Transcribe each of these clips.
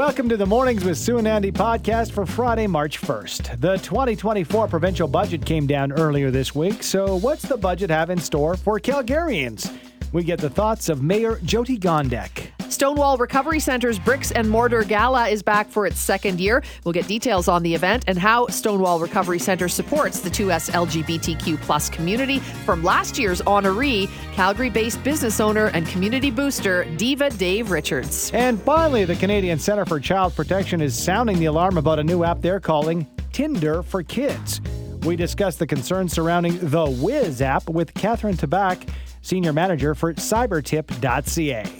Welcome to the Mornings with Sue and Andy podcast for Friday, March 1st. The 2024 provincial budget came down earlier this week, so what's the budget have in store for Calgarians? We get the thoughts of Mayor Jyoti Gondek. Stonewall Recovery Center's Bricks and Mortar Gala is back for its second year. We'll get details on the event and how Stonewall Recovery Center supports the 2S LGBTQ plus community from last year's honoree, Calgary-based business owner and community booster Deva Dave Richards. And finally, the Canadian Center for Child Protection is sounding the alarm about a new app they're calling Tinder for Kids. We discuss the concerns surrounding the Wizz app with Catherine Tabak, Senior Manager for cybertip.ca.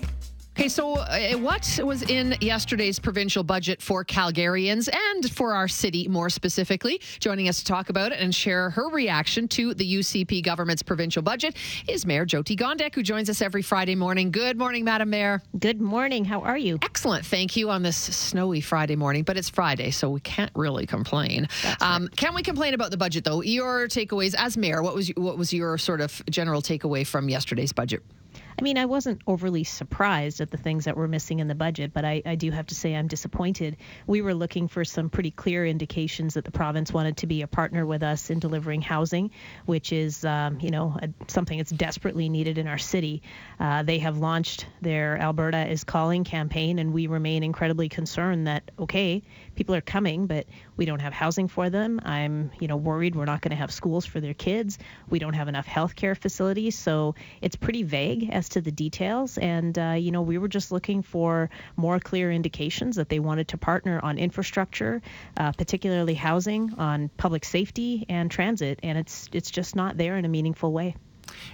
Okay, so uh, what was in yesterday's provincial budget for Calgarians and for our city more specifically? Joining us to talk about it and share her reaction to the UCP government's provincial budget is Mayor Jyoti Gondek, who joins us every Friday morning. Good morning, Madam Mayor. Good morning. How are you? Excellent. Thank you on this snowy Friday morning, but it's Friday, so we can't really complain. Um. Can we complain about the budget, though? Your takeaways as mayor, what was, what was your sort of general takeaway from yesterday's budget? I mean, I wasn't overly surprised at the things that were missing in the budget, but I, I, do have to say I'm disappointed. We were looking for some pretty clear indications that the province wanted to be a partner with us in delivering housing, which is, um, you know, something that's desperately needed in our city. Uh, they have launched their Alberta is Calling campaign, and we remain incredibly concerned that, okay, people are coming, but we don't have housing for them. I'm, you know, worried we're not going to have schools for their kids. We don't have enough healthcare facilities. So it's pretty vague as to the details. And, uh, you know, we were just looking for more clear indications that they wanted to partner on infrastructure, uh, particularly housing, on public safety and transit. And it's, it's just not there in a meaningful way.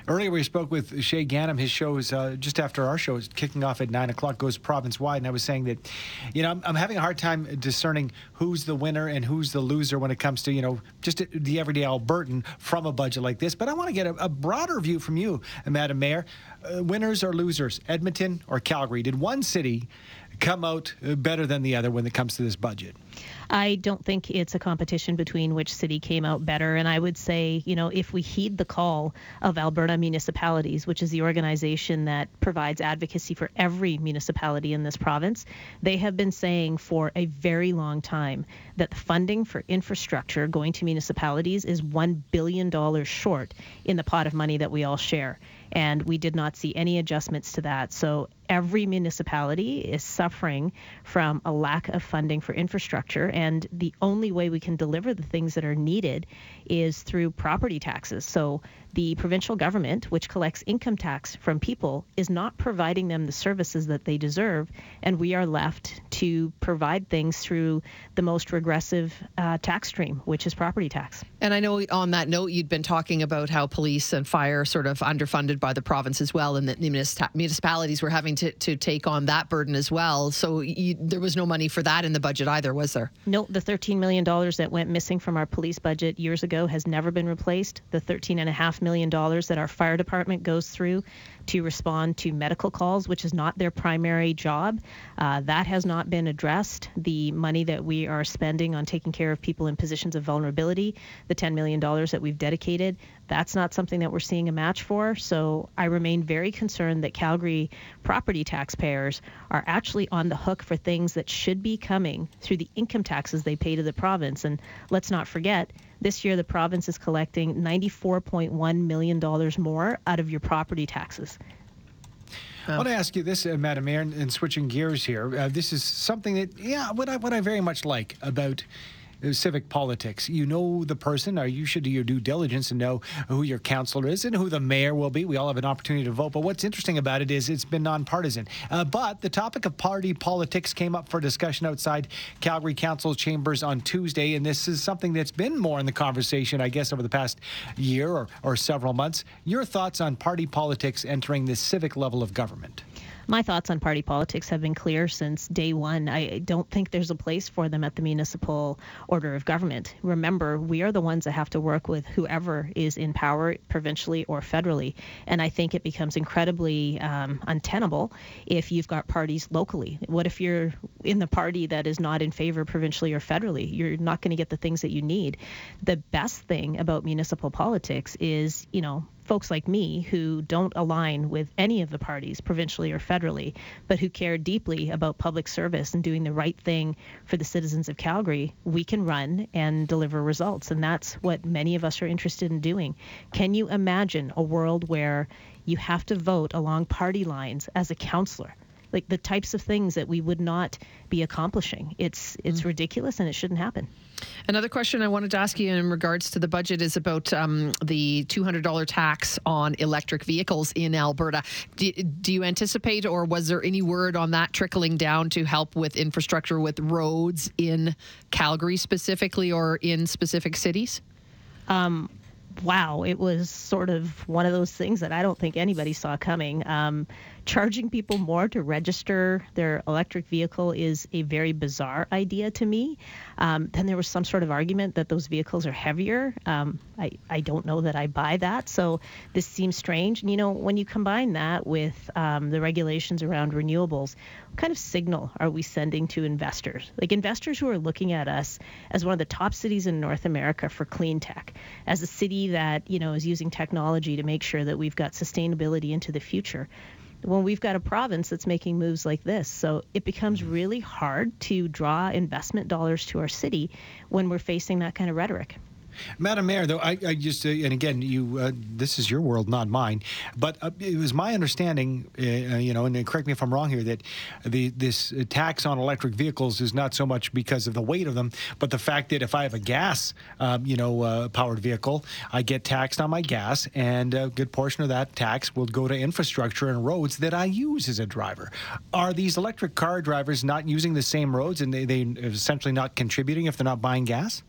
Earlier, we spoke with Shaye Ganam. His show is uh, just after our show is kicking off at nine o'clock. Goes province wide, and I was saying that, you know, I'm, I'm, having a hard time discerning who's the winner and who's the loser when it comes to you know just the everyday Albertan from a budget like this. But I want to get a, a broader view from you, Madam Mayor. Uh, winners or losers, Edmonton or Calgary? Did one city come out uh, better than the other when it comes to this budget? I don't think it's a competition between which city came out better. And I would say, you know, if we heed the call of Alberta Municipalities, which is the organization that provides advocacy for every municipality in this province, they have been saying for a very long time that the funding for infrastructure going to municipalities is $1 billion short in the pot of money that we all share and we did not see any adjustments to that. So every municipality is suffering from a lack of funding for infrastructure, and the only way we can deliver the things that are needed is through property taxes. So the provincial government, which collects income tax from people, is not providing them the services that they deserve, and we are left to provide things through the most regressive uh, tax stream, which is property tax. And I know on that note, you'd been talking about how police and fire sort of underfunded by the province as well, and that the municipalities were having to, to take on that burden as well. So you, there was no money for that in the budget either, was there? No, the $13 million that went missing from our police budget years ago has never been replaced. The $13.5 million that our fire department goes through to respond to medical calls, which is not their primary job. Uh, that has not been addressed. The money that we are spending on taking care of people in positions of vulnerability, the $10 million that we've dedicated, that's not something that we're seeing a match for. So I remain very concerned that Calgary property taxpayers are actually on the hook for things that should be coming through the income taxes they pay to the province. And let's not forget, this year, the province is collecting $94.1 million more out of your property taxes. I want to ask you this, uh, Madam Mayor, and, and switching gears here. Uh, this is something that, yeah, what I, what I very much like about civic politics. You know the person, or you should do your due diligence and know who your councillor is and who the mayor will be. We all have an opportunity to vote. But what's interesting about it is it's been nonpartisan. Uh, but the topic of party politics came up for discussion outside Calgary Council chambers on Tuesday, and this is something that's been more in the conversation, I guess, over the past year or, or several months. Your thoughts on party politics entering the civic level of government? My thoughts on party politics have been clear since day one. I don't think there's a place for them at the municipal order of government. Remember, we are the ones that have to work with whoever is in power, provincially or federally. And I think it becomes incredibly um, untenable if you've got parties locally. What if you're in the party that is not in favor provincially or federally? You're not going to get the things that you need. The best thing about municipal politics is, you know, folks like me who don't align with any of the parties, provincially or federally, but who care deeply about public service and doing the right thing for the citizens of Calgary, we can run and deliver results. And that's what many of us are interested in doing. Can you imagine a world where you have to vote along party lines as a councillor? Like the types of things that we would not be accomplishing. It's it's mm. ridiculous and it shouldn't happen. Another question I wanted to ask you in regards to the budget is about um, the $200 tax on electric vehicles in Alberta. Do, do, you anticipate, or was there any word on that trickling down to help with infrastructure with roads in Calgary specifically or in specific cities? Um, wow, it was sort of one of those things that I don't think anybody saw coming. Um, charging people more to register their electric vehicle is a very bizarre idea to me. Um, then there was some sort of argument that those vehicles are heavier. Um, I, I don't know that I buy that. So this seems strange. And, you know, when you combine that with um, the regulations around renewables, what kind of signal are we sending to investors? Like investors who are looking at us as one of the top cities in North America for clean tech, as a city that, you know, is using technology to make sure that we've got sustainability into the future when we've got a province that's making moves like this. So it becomes mm-hmm. really hard to draw investment dollars to our city when we're facing that kind of rhetoric. Madam Mayor, though, I, I just, uh, and again, you, uh, this is your world, not mine, but uh, it was my understanding, uh, uh, you know, and correct me if I'm wrong here, that the this tax on electric vehicles is not so much because of the weight of them, but the fact that if I have a gas, um, you know, uh, powered vehicle, I get taxed on my gas, and a good portion of that tax will go to infrastructure and roads that I use as a driver. Are these electric car drivers not using the same roads, and they, they essentially not contributing if they're not buying gas?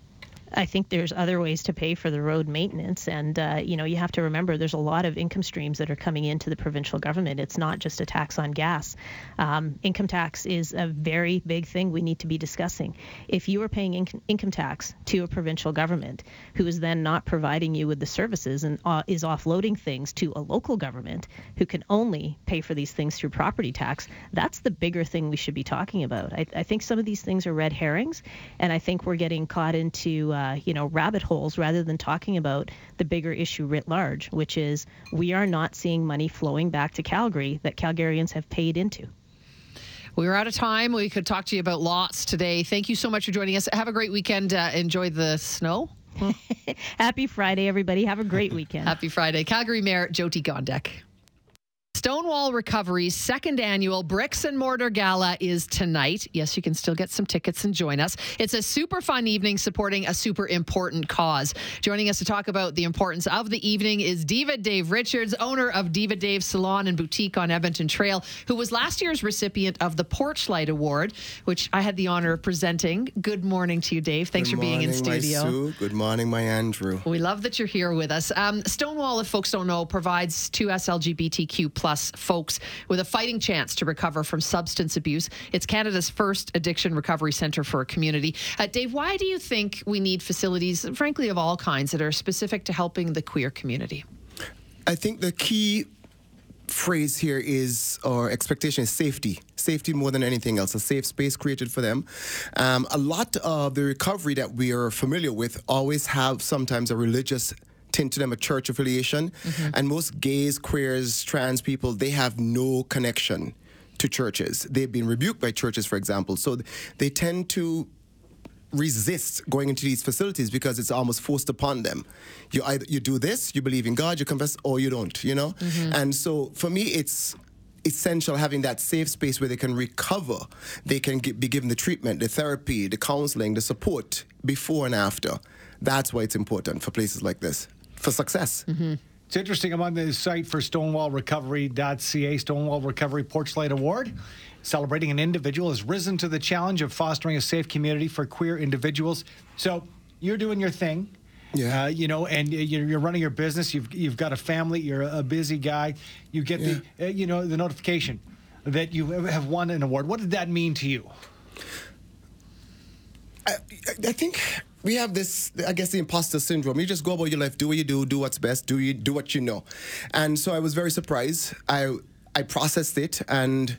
I think there's other ways to pay for the road maintenance, and uh, you know you have to remember there's a lot of income streams that are coming into the provincial government. It's not just a tax on gas. Um, income tax is a very big thing we need to be discussing. If you are paying in- income tax to a provincial government who is then not providing you with the services and uh, is offloading things to a local government who can only pay for these things through property tax, that's the bigger thing we should be talking about. I, I think some of these things are red herrings, and I think we're getting caught into uh, you know rabbit holes rather than talking about the bigger issue writ large, which is we are not seeing money flowing back to Calgary that Calgarians have paid into. We are out of time. We could talk to you about lots today. Thank you so much for joining us. Have a great weekend. Uh, enjoy the snow. Happy Friday, everybody. Have a great weekend. Happy Friday. Calgary Mayor Jyoti Gondek. Stonewall Recovery's second annual Bricks and Mortar Gala is tonight. Yes, you can still get some tickets and join us. It's a super fun evening supporting a super important cause. Joining us to talk about the importance of the evening is Deva Dave Richards, owner of Deva Dave Salon and Boutique on Edmonton Trail, who was last year's recipient of the Porchlight Award, which I had the honor of presenting. Good morning to you, Dave. Thanks Good for being morning, in studio. My Sue. Good morning, my Andrew. We love that you're here with us. Um, Stonewall, if folks don't know, provides 2S LGBTQ plus folks with a fighting chance to recover from substance abuse. It's Canada's first addiction recovery centre for a community. Uh, Dave, why do you think we need facilities, frankly, of all kinds that are specific to helping the queer community? I think the key phrase here is or expectation is safety safety more than anything else a safe space created for them um, a lot of the recovery that we are familiar with always have sometimes a religious tint to them, a church affiliation. Mm-hmm. And most gays, queers, trans people, they have no connection to churches. They've been rebuked by churches, for example. So they tend to resist going into these facilities because it's almost forced upon them. You either you do this, you believe in God, you confess, or you don't. You know. Mm-hmm. And so for me, it's essential having that safe space where they can recover. They can get, be given the treatment, the therapy, the counseling, the support before and after. That's why it's important for places like this for success. Mm-hmm. It's interesting. I'm on the site for stonewallrecovery.ca, Stonewall Recovery Porchlight Award. Celebrating an individual has risen to the challenge of fostering a safe community for queer individuals. So you're doing your thing. Yeah. Uh, you know, and you're, running your business. You've you've got a family. You're a busy guy. You get yeah. the uh, you know the notification that you have won an award. What did that mean to you? I, I think we have this, I guess, the imposter syndrome. You just go about your life, do what you do, do what's best, do you do what you know. And so I was very surprised. I I processed it and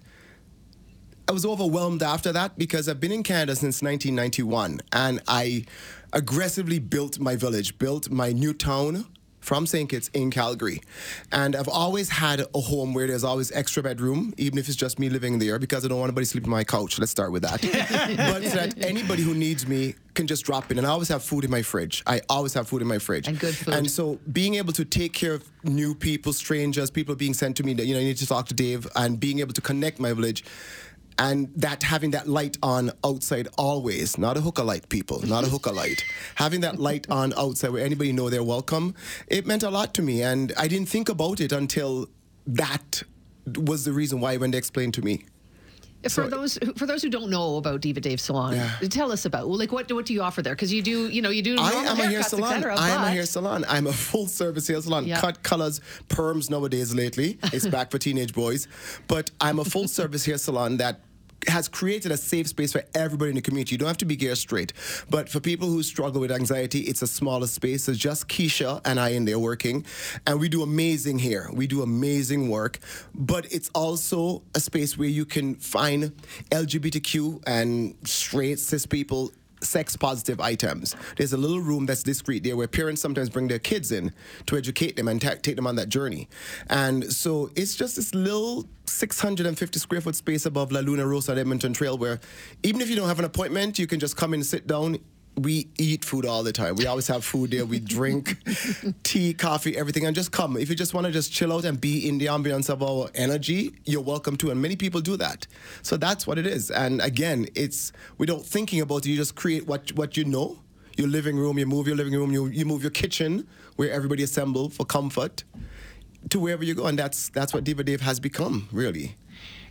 I was overwhelmed after that because I've been in Canada since 1991 and I aggressively built my village, built my new town from St. Kitts in Calgary. And I've always had a home where there's always extra bedroom, even if it's just me living there, because I don't want anybody sleeping on my couch. Let's start with that. but that anybody who needs me can just drop in. And I always have food in my fridge. I always have food in my fridge. And good food. And so being able to take care of new people, strangers, people being sent to me that, you know, you need to talk to Dave, and being able to connect my village and that having that light on outside always not a hookah light people not a hookah light having that light on outside where anybody know they're welcome it meant a lot to me and i didn't think about it until that was the reason why when they explained to me For So- those who- for those who don't know about Deva Dave Salon, Yeah. tell us about well, like what what do you offer there? Because you do you know you do I am a hair salon. etc. I am a hair salon. I'm a full service hair salon. Yeah. Cut colors, perms nowadays lately. It's back for teenage boys. But I'm a full service hair salon that has created a safe space for everybody in the community. You don't have to be gear straight. But for people who struggle with anxiety, it's a smaller space. It's just Keisha and I in there working. And we do amazing here. We do amazing work. But it's also a space where you can find LGBTQ and straight cis people sex positive items. There's a little room that's discreet there where parents sometimes bring their kids in to educate them and ta- take them on that journey. And so it's just this little 650 square foot space above La Luna Rosa at Edmonton Trail where even if you don't have an appointment, you can just come in and sit down. We eat food all the time. We always have food there. We drink tea, coffee, everything, and just come. If you just want to just chill out and be in the ambience of our energy, you're welcome to. And many people do that. So that's what it is. And again, it's without thinking about it, you just create what what you know. Your living room, you move your living room, you, you move your kitchen where everybody assemble for comfort to wherever you go. And that's that's what Deva Dave has become, really.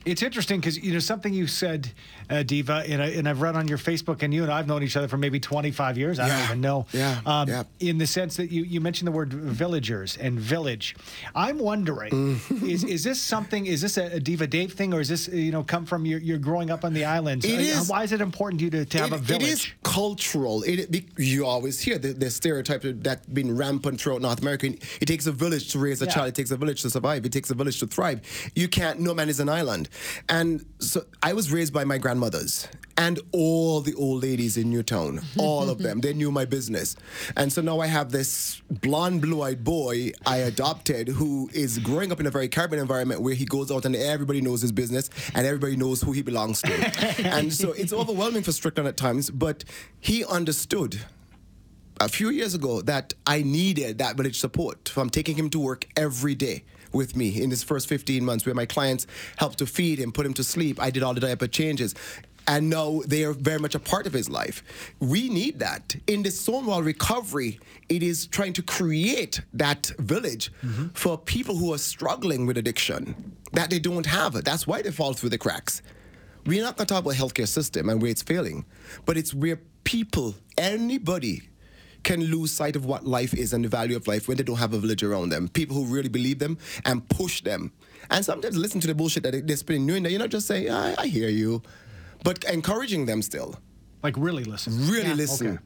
It's interesting because you know something you said, uh, Deva, and, I, and I've read on your Facebook, and you and I've known each other for maybe 25 years. I don't even know. Yeah, Um, yeah. In the sense that you, you mentioned the word villagers and village, I'm wondering Mm. is is this something? Is this a, a Deva Dave thing, or is this you know come from your, your growing up on the islands? It Uh, is- Why is it important to you to, to have It- a village? It is cultural. It, it- you always hear the, the stereotype that's been rampant throughout North America. It takes a village to raise a Yeah. child. It takes a village to survive. It takes a village to thrive. You can't. No man is an island. And so I was raised by my grandmothers and all the old ladies in Newtown. All of them. They knew my business. And so now I have this blonde, blue-eyed boy I adopted who is growing up in a very Caribbean environment where he goes out and everybody knows his business and everybody knows who he belongs to. and so it's overwhelming for Strickland at times, but he understood a few years ago that I needed that village support from taking him to work every day with me in his first 15 months where my clients helped to feed him, put him to sleep. I did all the diaper changes. And now they are very much a part of his life. We need that. In the Stonewall recovery, it is trying to create that village mm-hmm. for people who are struggling with addiction that they don't have it. That's why they fall through the cracks. We're not to talk about healthcare system and where it's failing, but it's where people, anybody, can lose sight of what life is and the value of life when they don't have a village around them. People who really believe them and push them. And sometimes listen to the bullshit that they- they're spinning, knowing that you're not just saying, I, I hear you, but encouraging them still. like really listen. Really Yeah. listen. Okay.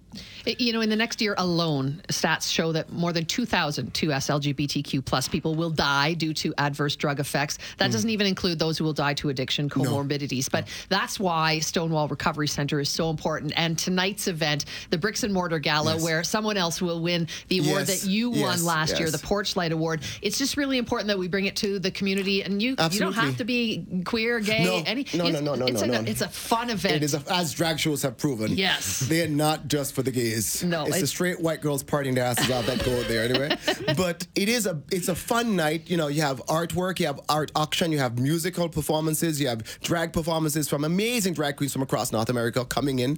You know, in the next year alone, stats show that more than 2,000 2S LGBTQ plus people will die due to adverse drug effects. That hmm. doesn't even include those who will die to addiction comorbidities. But that's why Stonewall Recovery Center is so important. And tonight's event, the Bricks and Mortar Gala, Yes. where someone else will win the award Yes. that you won Yes. last year, the Porch Light Award. It's just really important that we bring it to the community. And you, you don't have to be queer, gay, No, any. no, no, no, no, it's no, like no. A, it's a fun event. It is, a, as drag shows have proven. Yes. They're not just for the gays. No, It's the straight white girls partying their asses off that go there anyway. But it is a it's a fun night. You know, you have artwork, you have art auction, you have musical performances, you have drag performances from amazing drag queens from across North America coming in.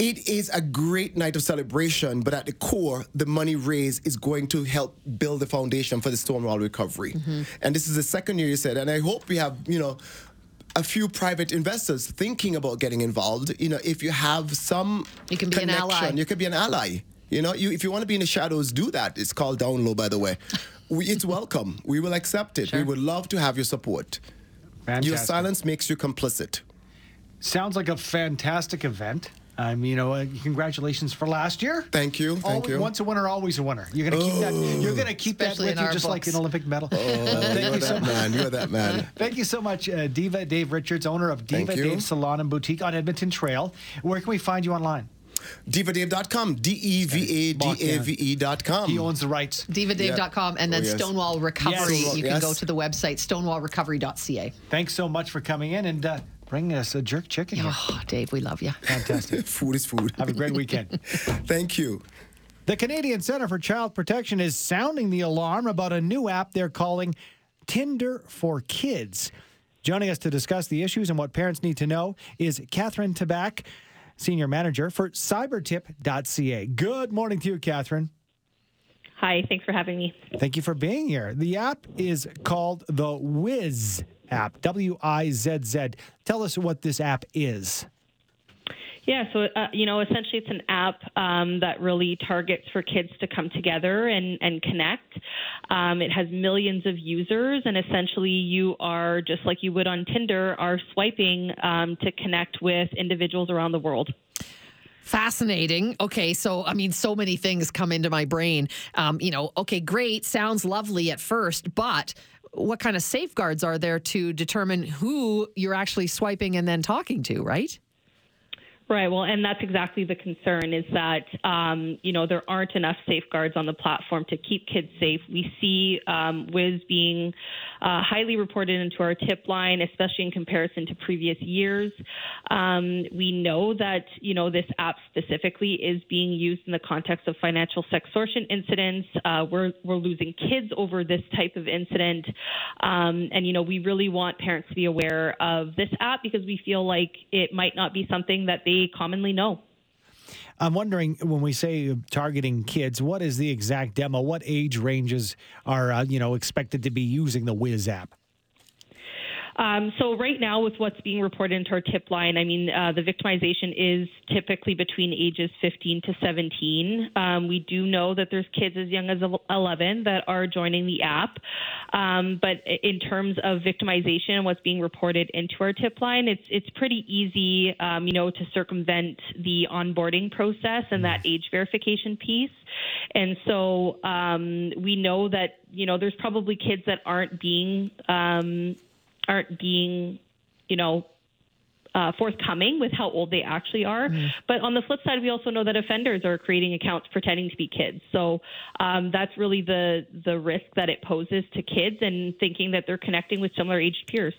It is a great night of celebration, but at the core, the money raised is going to help build the foundation for the Stonewall recovery. Mm-hmm. And this is the second year you said, and I hope we have, you know, a few private investors thinking about getting involved. You know, if you have some You can be an ally. you could be an ally. You know, you if you want to be in the shadows, do that. It's called down low, by the way. We, it's welcome. We will accept it. We would love to have your support. Your silence makes you complicit. Sounds like a fantastic event. Um, you know, uh, congratulations for last year. Thank you. Thank Always, you. Once a winner, always a winner. You're gonna keep that. You're gonna keep Especially that with you, our just like an Olympic medal. Oh, thank you're you so that much. man. You're that man. Thank you so much, uh, Deva Dave Richards, owner of Deva Dave Salon and Boutique on Edmonton Trail. Where can we find you online? Devadave.com. D E V A D A V E.com. He owns the rights. devadave.com and then Oh, yes. Stonewall Recovery. Yes. You can Yes. go to the website stonewallrecovery.ca. Thanks so much for coming in and uh, bringing us a jerk chicken. here. Oh, Dave, we love you. Fantastic. Food is food. Have a great weekend. Thank you. The Canadian Centre for Child Protection is sounding the alarm about a new app they're calling Tinder for Kids. Joining us to discuss the issues and what parents need to know is Catherine Tabak, Senior Manager for cybertip.ca. Good morning to you, Catherine. Hi, thanks for having me. Thank you for being here. The app is called the Wizz app, W I Z Z. Tell us what this app is. Yeah, so uh, you know, essentially, it's an app um, that really targets for kids to come together and and connect. Um, it has millions of users, and essentially, you are just like you would on Tinder, are swiping um, to connect with individuals around the world. Fascinating. Okay, so I mean, so many things come into my brain. Um, you know, okay, great, sounds lovely at first, but what kind of safeguards are there to determine who you're actually swiping and then talking to, right? Right. Well, and that's exactly the concern is that, um, you know, there aren't enough safeguards on the platform to keep kids safe. We see um, Wizz being uh, highly reported into our tip line, especially in comparison to previous years. Um, we know that, you know, this app specifically is being used in the context of financial sextortion incidents. Uh, we're, we're losing kids over this type of incident. Um, and, you know, we really want parents to be aware of this app because we feel like it might not be something that they commonly know. I'm wondering when we say targeting kids, what is the exact demo? What age ranges are uh, you know expected to be using the Wizz app? Um, so right now, with what's being reported into our tip line, I mean, uh, the victimization is typically between ages 15 to 17. Um, we do know that there's kids as young as 11 that are joining the app, um, but in terms of victimization and what's being reported into our tip line, it's it's pretty easy, um, you know, to circumvent the onboarding process and that age verification piece. And so um, we know that you know there's probably kids that aren't being um, aren't being, you know, uh, forthcoming with how old they actually are. But on the flip side, we also know that offenders are creating accounts pretending to be kids. So um, that's really the the risk that it poses to kids and thinking that they're connecting with similar aged peers.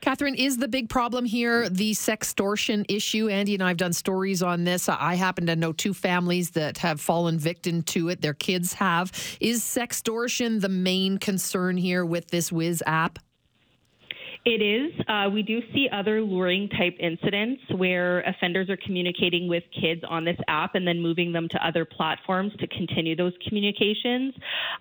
Catherine, is the big problem here the sextortion issue? Andy and I have done stories on this. I happen to know two families that have fallen victim to it. Their kids have. Is sextortion the main concern here with this Wizz app? It is. Uh, we do see other luring type incidents where offenders are communicating with kids on this app and then moving them to other platforms to continue those communications.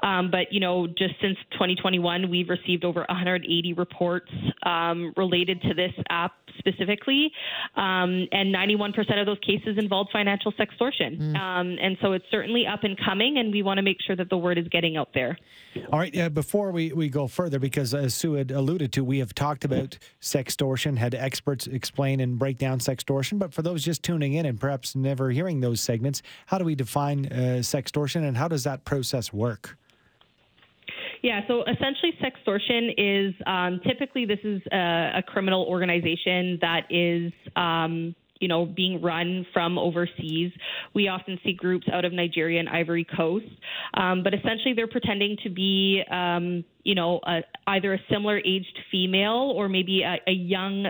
Um, but, you know, just since 2021, we've received over 180 reports um, related to this app specifically. Um, and 91% of those cases involved financial sextortion. Um, and so it's certainly up and coming, and we want to make sure that the word is getting out there. All right, uh, before we, we go further, because as Sue had alluded to, we have talked about sextortion, had experts explain and break down sextortion. But for those just tuning in and perhaps never hearing those segments, how do we define uh, sextortion and how does that process work? Yeah, so essentially, sextortion is um, typically this is a, a criminal organization that is. Um, you know, being run from overseas. We often see groups out of Nigeria and Ivory Coast, um, but essentially they're pretending to be, um, you know, a, either a similar aged female or maybe a, a young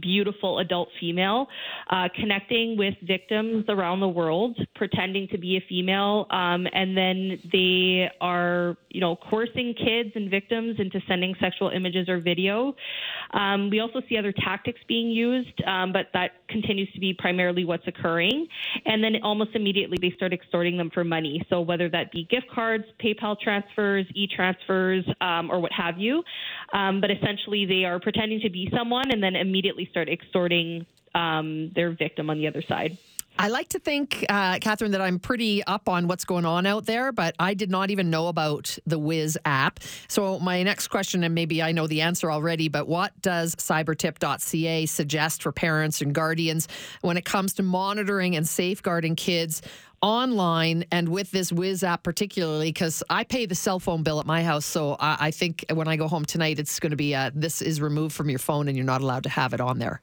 beautiful adult female, uh, connecting with victims around the world, pretending to be a female, um, and then they are, you know, coercing kids and victims into sending sexual images or video. Um, we also see other tactics being used, um, but that continues to be primarily what's occurring. And then almost immediately they start extorting them for money. So whether that be gift cards, PayPal transfers, e-transfers, um, or what have you. Um, but essentially they are pretending to be someone and then immediately start extorting um, their victim on the other side. I like to think, uh, Catherine, that I'm pretty up on what's going on out there, but I did not even know about the Wizz app. So, my next question, and maybe I know the answer already, but what does cybertip.ca suggest for parents and guardians when it comes to monitoring and safeguarding kids? Online and with this Wizz app, particularly because I pay the cell phone bill at my house. So I, I think when I go home tonight, it's going to be uh, this is removed from your phone and you're not allowed to have it on there.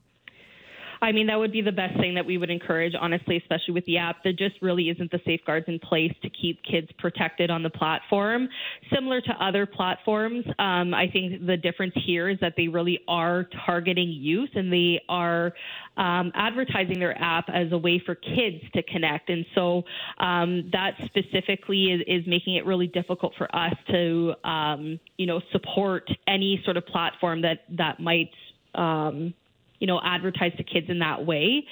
I mean, that would be the best thing that we would encourage, honestly, especially with the app. There just really isn't the safeguards in place to keep kids protected on the platform. Similar to other platforms, um, I think the difference here is that they really are targeting youth and they are um, advertising their app as a way for kids to connect. And so um, that specifically is, is, making it really difficult for us to, um, you know, support any sort of platform that that might um, you know advertise to kids in that way.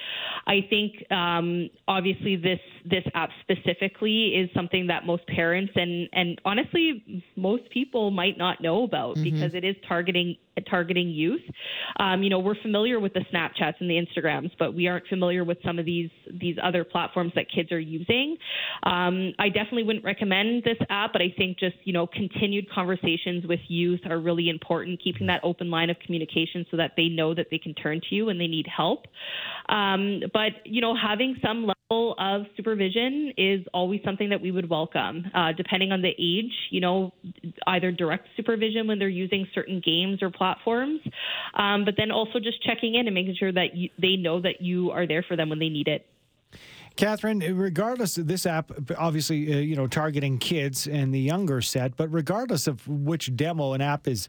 I think um, obviously this this app specifically is something that most parents and and honestly most people might not know about mm-hmm. because it is targeting targeting youth. Um, you know, we're familiar with the Snapchats and the Instagrams, but we aren't familiar with some of these these other platforms that kids are using. Um, I definitely wouldn't recommend this app, but I think just you know continued conversations with youth are really important. Keeping that open line of communication so that they know that they can turn to you when they need help. Um, but you know, having some level of supervision is always something that we would welcome, uh, depending on the age. You know, either direct supervision when they're using certain games or platforms, um, but then also just checking in and making sure that you, they know that you are there for them when they need it. Catherine, regardless of this app, obviously, uh, you know, targeting kids and the younger set, but regardless of which demo an app is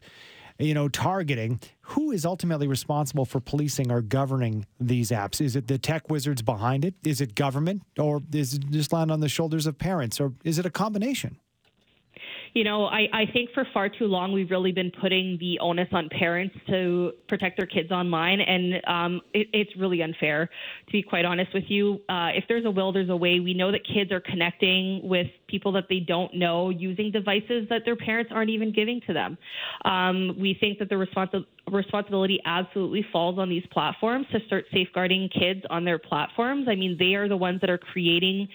you know, targeting, who is ultimately responsible for policing or governing these apps? Is it the tech wizards behind it? Is it government? Or is it just land on the shoulders of parents? Or is it a combination? You know, I, I think for far too long we've really been putting the onus on parents to protect their kids online, and um, it, it's really unfair, to be quite honest with you. Uh, if there's a will, there's a way. We know that kids are connecting with people that they don't know using devices that their parents aren't even giving to them. Um, we think that the responsi- responsibility absolutely falls on these platforms to start safeguarding kids on their platforms. I mean, they are the ones that are creating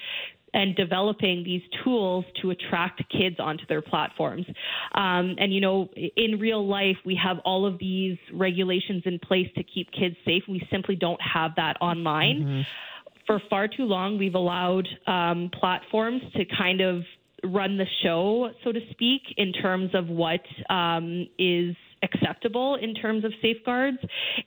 and developing these tools to attract kids onto their platforms. Um, and, you know, in real life, we have all of these regulations in place to keep kids safe. We simply don't have that online. Mm-hmm. For far too long, we've allowed um, platforms to kind of run the show, so to speak, in terms of what um, is acceptable in terms of safeguards.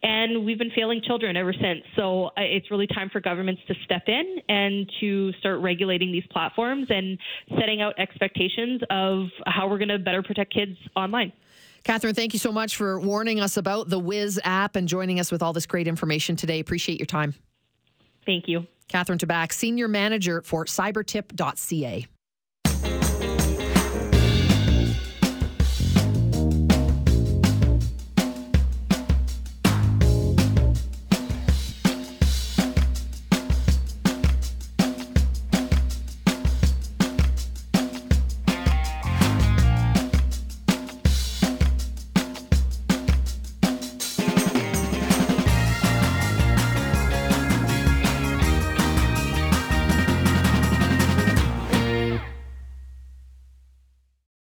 And we've been failing children ever since. So uh, it's really time for governments to step in and to start regulating these platforms and setting out expectations of how we're going to better protect kids online. Catherine, thank you so much for warning us about the Wizz app and joining us with all this great information today. Appreciate your time. Thank you. Catherine Tabak, Senior Manager for cybertip.ca.